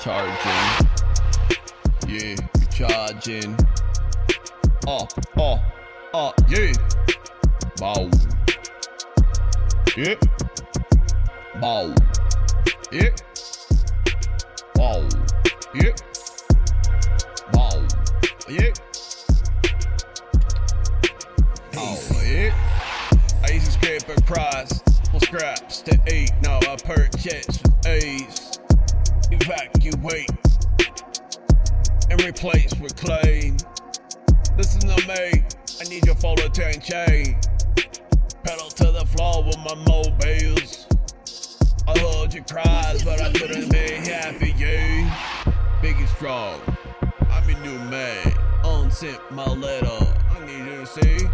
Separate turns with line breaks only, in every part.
charging. Yeah, charging. Oh, oh, oh, yeah. Bow. Yeah. Bow. Yeah. Bow. Yeah. Bow. Yeah. Oh, yeah. I used to scrape across for scraps to eat. Now I purchase with. Evacuate and replace with clean. Listen to me, I need your full attention. Pedal to the floor with my mobiles. I heard your cries, but I couldn't be happy. Yeah. Big and strong, I'm your new man. Unsent my letter, I need you to see.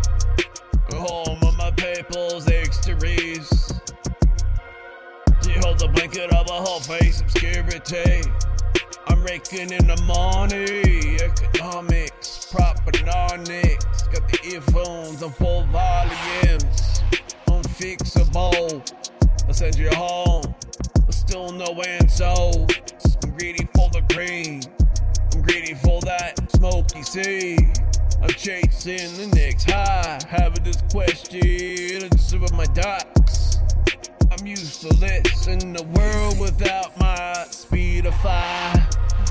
Home of my people's extras. A blanket over her face, obscurity. I'm raking in the money, economics, propernomics. Got the earphones on full volumes, unfixable. I'll send you home, but still no answer. I'm greedy for the green, I'm greedy for that smoky sea. I'm chasing the next high, having this question, I just with my docs. Useless in the world without my speedify.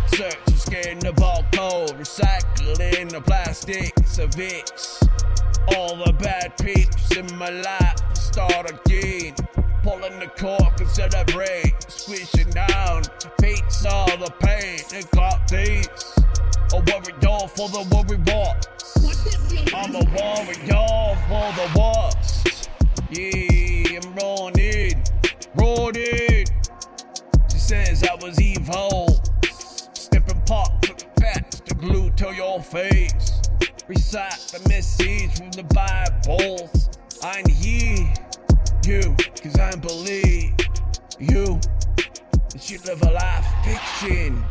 Searching, scanning the barcode, recycling the plastics of Vicks. All the bad peeps in my life start again. Pulling the cork and celebrate, squishing down, beats all the pain and got these. A warrior for the worry boss. I'm a warrior for the worst. Yeah, Recite the message from the Bibles. I need you, cause I believe you. That you live a life fiction.